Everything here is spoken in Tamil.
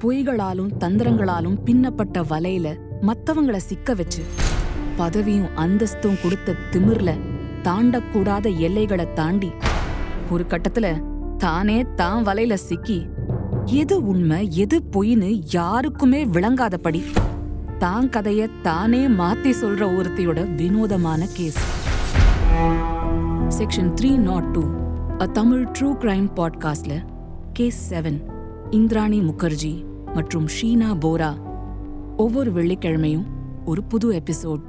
பொய்களாலும் தந்திரங்களாலும் பின்னப்பட்ட வலையில மத்தவங்கள சிக்க வச்சு பதவியும் அந்தஸ்தும் கொடுத்த திமிர்ல தாண்டக்கூடாத எல்லைகளை தாண்டி ஒரு கட்டத்துல தானே தான் வலையில சிக்கி எது உண்மை எது பொய்ன்னு யாருக்குமே விளங்காதபடி தான் கதைய தானே மாத்தி சொல்ற ஒருத்தையோட வினோதமான case. Section three nought two a Tamil true crime பாட்காஸ்ட்ல கேஸ் செவன். இந்திராணி முகர்ஜி மற்றும் ஷீனா போரா. ஒவ்வொரு வெள்ளிக்கிழமையும் ஒரு புது எபிசோட்.